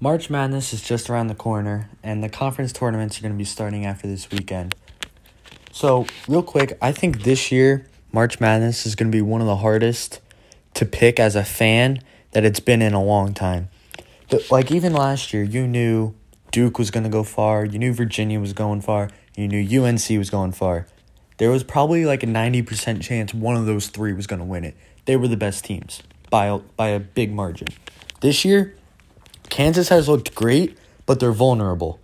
March Madness is just around the corner, and the conference tournaments are going to be starting after this weekend. So, real quick, I think this year, March Madness is going to be one of the hardest to pick as a fan that it's been in a long time. But, like, even last year, you knew Duke was going to go far, you knew Virginia was going far, you knew UNC was going far. There was probably like a 90% chance one of those three was going to win it. They were the best teams by a, by a big margin. This year, Kansas has looked great, but they're vulnerable.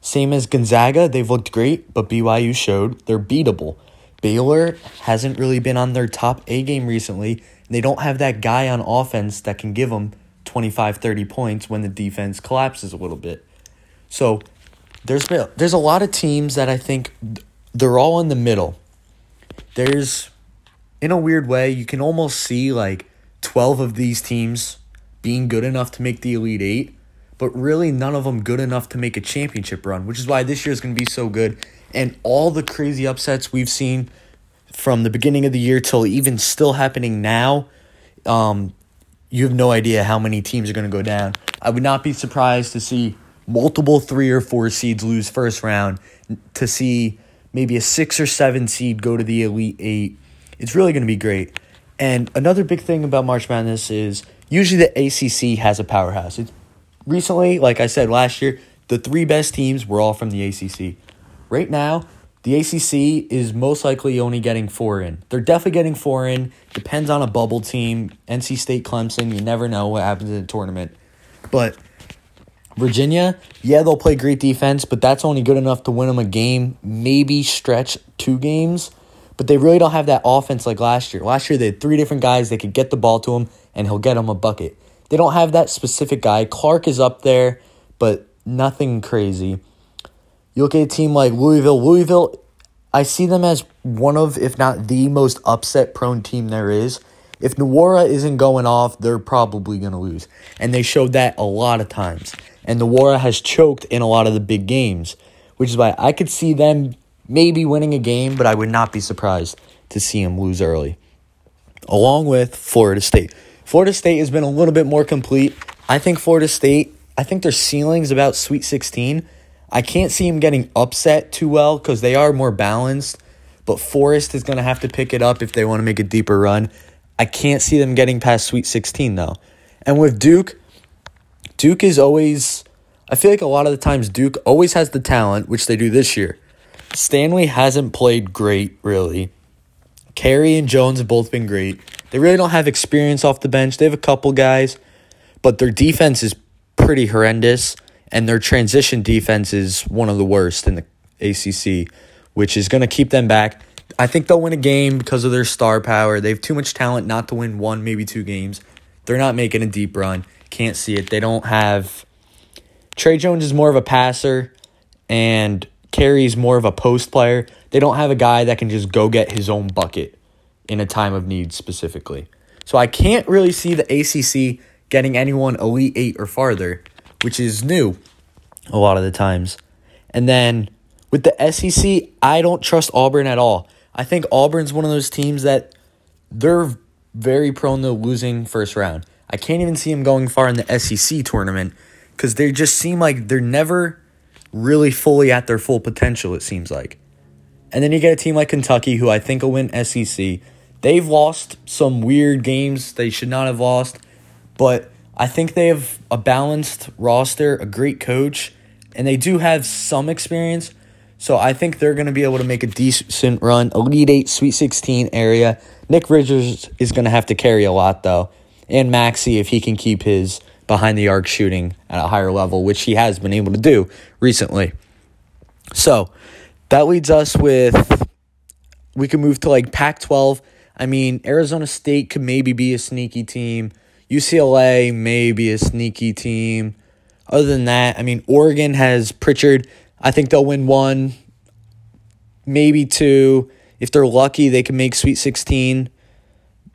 Same as Gonzaga, they've looked great, but BYU showed they're beatable. Baylor hasn't really been on their top A game recently. They don't have that guy on offense that can give them 25, 30 points when the defense collapses a little bit. So there's been, there's a lot of teams that I think they're all in the middle. There's in a weird way, you can almost see like 12 of these teams being good enough to make the Elite Eight, but really none of them good enough to make a championship run, which is why this year is going to be so good. And all the crazy upsets we've seen from the beginning of the year till even still happening now, um, you have no idea how many teams are going to go down. I would not be surprised to see multiple three or four seeds lose first round, to see maybe a six or seven seed go to the Elite Eight. It's really going to be great. And another big thing about March Madness is usually the ACC has a powerhouse. It's recently, like I said last year, the three best teams were all from the ACC. Right now, the ACC is most likely only getting four in. They're definitely getting four in. Depends on a bubble team. NC State, Clemson, you never know what happens in the tournament. But Virginia, yeah, they'll play great defense, but that's only good enough to win them a game, maybe stretch two games. But they really don't have that offense like last year. Last year, they had three different guys that could get the ball to him and he'll get them a bucket. They don't have that specific guy. Clark is up there, but nothing crazy. You look at a team like Louisville. Louisville, I see them as one of, if not the most upset prone team there is. If Nwora isn't going off, they're probably going to lose. And they showed that a lot of times. And Nwora has choked in a lot of the big games, which is why I could see them maybe winning a game, but I would not be surprised to see him lose early. Along with Florida State. Florida State has been a little bit more complete. I think Florida State, I think their ceiling's about Sweet 16. I can't see them getting upset too well because they are more balanced. But Forrest is going to have to pick it up if they want to make a deeper run. I can't see them getting past Sweet 16 though. And with Duke, Duke is always I feel like a lot of the times Duke always has the talent, which they do this year. Stanley hasn't played great, really. Carey and Jones have both been great. They really don't have experience off the bench. They have a couple guys, but their defense is pretty horrendous, and their transition defense is one of the worst in the ACC, which is going to keep them back. I think they'll win a game because of their star power. They have too much talent not to win one, maybe two games. They're not making a deep run. Can't see it. They don't have. Tre Jones is more of a passer, and Carey's more of a post player. They don't have a guy that can just go get his own bucket in a time of need specifically. So I can't really see the ACC getting anyone Elite 8 or farther, which is new a lot of the times. And then with the SEC, I don't trust Auburn at all. I think Auburn's one of those teams that they're very prone to losing first round. I can't even see them going far in the SEC tournament because they just seem like they're never really fully at their full potential, it seems like. And then you get a team like Kentucky, who I think will win SEC. They've lost some weird games they should not have lost, but I think they have a balanced roster, a great coach, and they do have some experience. So I think they're going to be able to make a decent run, Elite 8, Sweet 16 area. Nick Richards is going to have to carry a lot, though. And Maxey, if he can keep his behind the arc shooting at a higher level, which he has been able to do recently. So that leads us with we can move to like Pac 12. I mean, Arizona State could maybe be a sneaky team. UCLA may be a sneaky team. Other than that, I mean, Oregon has Pritchard. I think they'll win one, maybe two. If they're lucky, they can make Sweet 16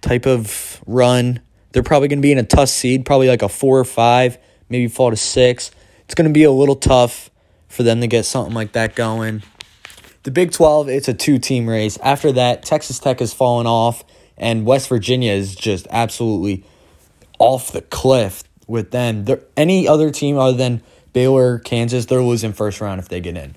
type of run. They're probably going to be in a tough seed, probably like a four or five, maybe fall to six. It's going to be a little tough for them to get something like that going. The Big 12, it's a two team race. After that, Texas Tech has fallen off, and West Virginia is just absolutely off the cliff. with them. They're, any other team other than Baylor, Kansas, they're losing first round if they get in.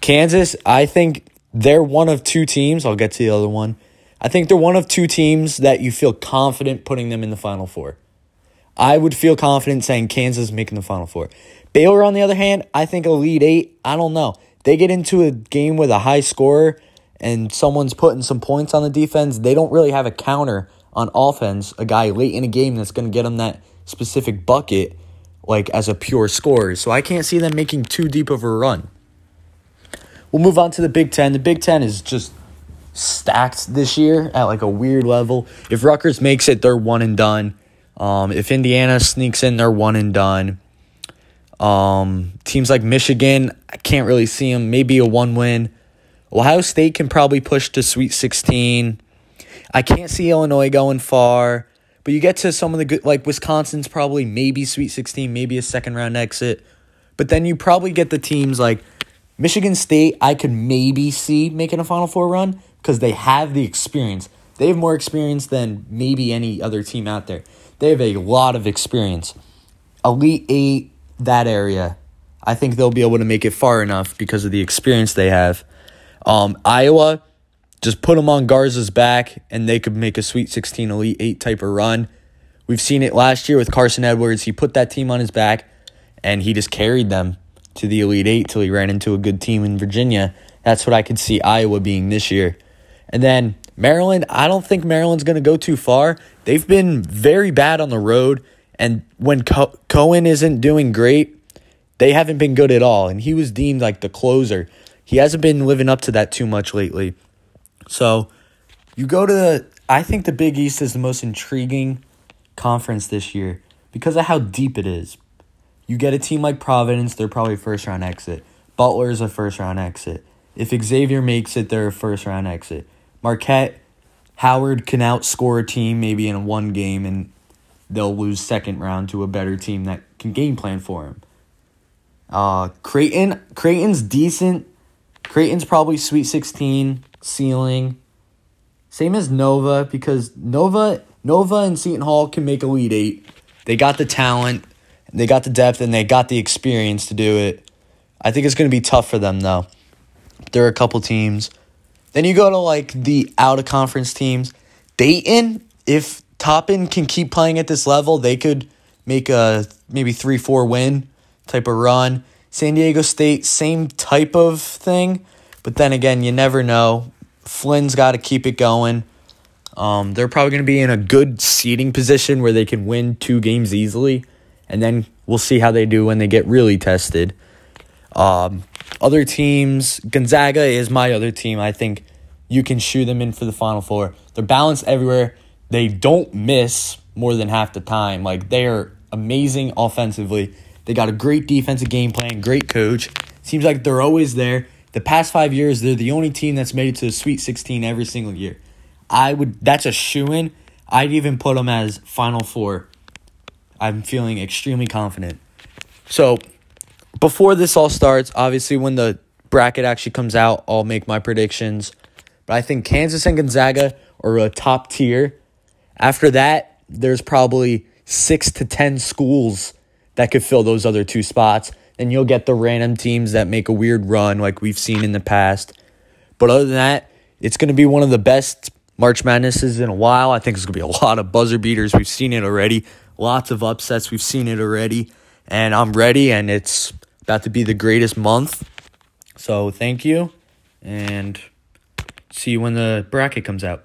Kansas, I think they're one of two teams. I'll get to the other one. I think they're one of two teams that you feel confident putting them in the Final Four. I would feel confident saying Kansas making the Final Four. Baylor, on the other hand, I think Elite Eight, I don't know. They get into a game with a high scorer and someone's putting some points on the defense. They don't really have a counter on offense, a guy late in a game that's going to get them that specific bucket, like as a pure scorer. So I can't see them making too deep of a run. We'll move on to the Big Ten. The Big Ten is just stacked this year at like a weird level. If Rutgers makes it, they're one and done. Um, if Indiana sneaks in, they're one and done. Um, teams like Michigan, I can't really see them. Maybe a one win. Ohio State can probably push to Sweet 16. I can't see Illinois going far. But you get to some of the good, like Wisconsin's probably maybe Sweet 16, maybe a second round exit. But then you probably get the teams like Michigan State, I could maybe see making a Final Four run because they have the experience. They have more experience than maybe any other team out there. They have a lot of experience. Elite Eight, that area, I think they'll be able to make it far enough because of the experience they have. Um, Iowa, just put them on Garza's back and they could make a Sweet 16 Elite 8 type of run. We've seen it last year with Carson Edwards. He put that team on his back and he just carried them to the Elite 8 till he ran into a good team in Virginia. That's what I could see Iowa being this year. And then Maryland, I don't think Maryland's going to go too far. They've been very bad on the road. And when Co- Cowan isn't doing great, they haven't been good at all. And he was deemed like the closer. He hasn't been living up to that too much lately. So you go to the, I think the Big East is the most intriguing conference this year because of how deep it is. You get a team like Providence, they're probably first round exit. Butler's a first round exit. If Xavier makes it, they're first round exit. Marquette, Howard can outscore a team maybe in one game and they'll lose second round to a better team that can game plan for him. Uh, Creighton, Creighton's decent. Creighton's probably Sweet 16 ceiling. Same as Nova because Nova Nova and Seton Hall can make Elite Eight. They got the talent, they got the depth, and they got the experience to do it. I think it's going to be tough for them though. There are a couple teams. Then you go to like the out of conference teams. Dayton, if Toppin can keep playing at this level, they could make a maybe 3 4 win type of run. San Diego State, same type of thing. But then again, you never know. Flynn's got to keep it going. Um, they're probably going to be in a good seeding position where they can win two games easily, and then we'll see how they do when they get really tested. Um, other teams, Gonzaga is my other team. I think you can shoe them in for the Final Four. They're balanced everywhere. They don't miss more than half the time. Like they are amazing offensively. They got a great defensive game plan, great coach. Seems like they're always there the past five years, they're the only team that's made it to the Sweet 16 every single year. I would that's a shoe in. I'd even put them as Final Four. I'm feeling extremely confident. So before this all starts, obviously when the bracket actually comes out, I'll make my predictions. But I think Kansas and Gonzaga are a top tier. After that, there's probably six to ten schools that could fill those other two spots then you'll get the random teams that make a weird run like we've seen in the past. But other than that, it's going to be one of the best March Madnesses in a while. I think it's going to be a lot of buzzer beaters. We've seen it already. Lots of upsets. We've seen it already. And I'm ready, and it's about to be the greatest month. So thank you, and see you when the bracket comes out.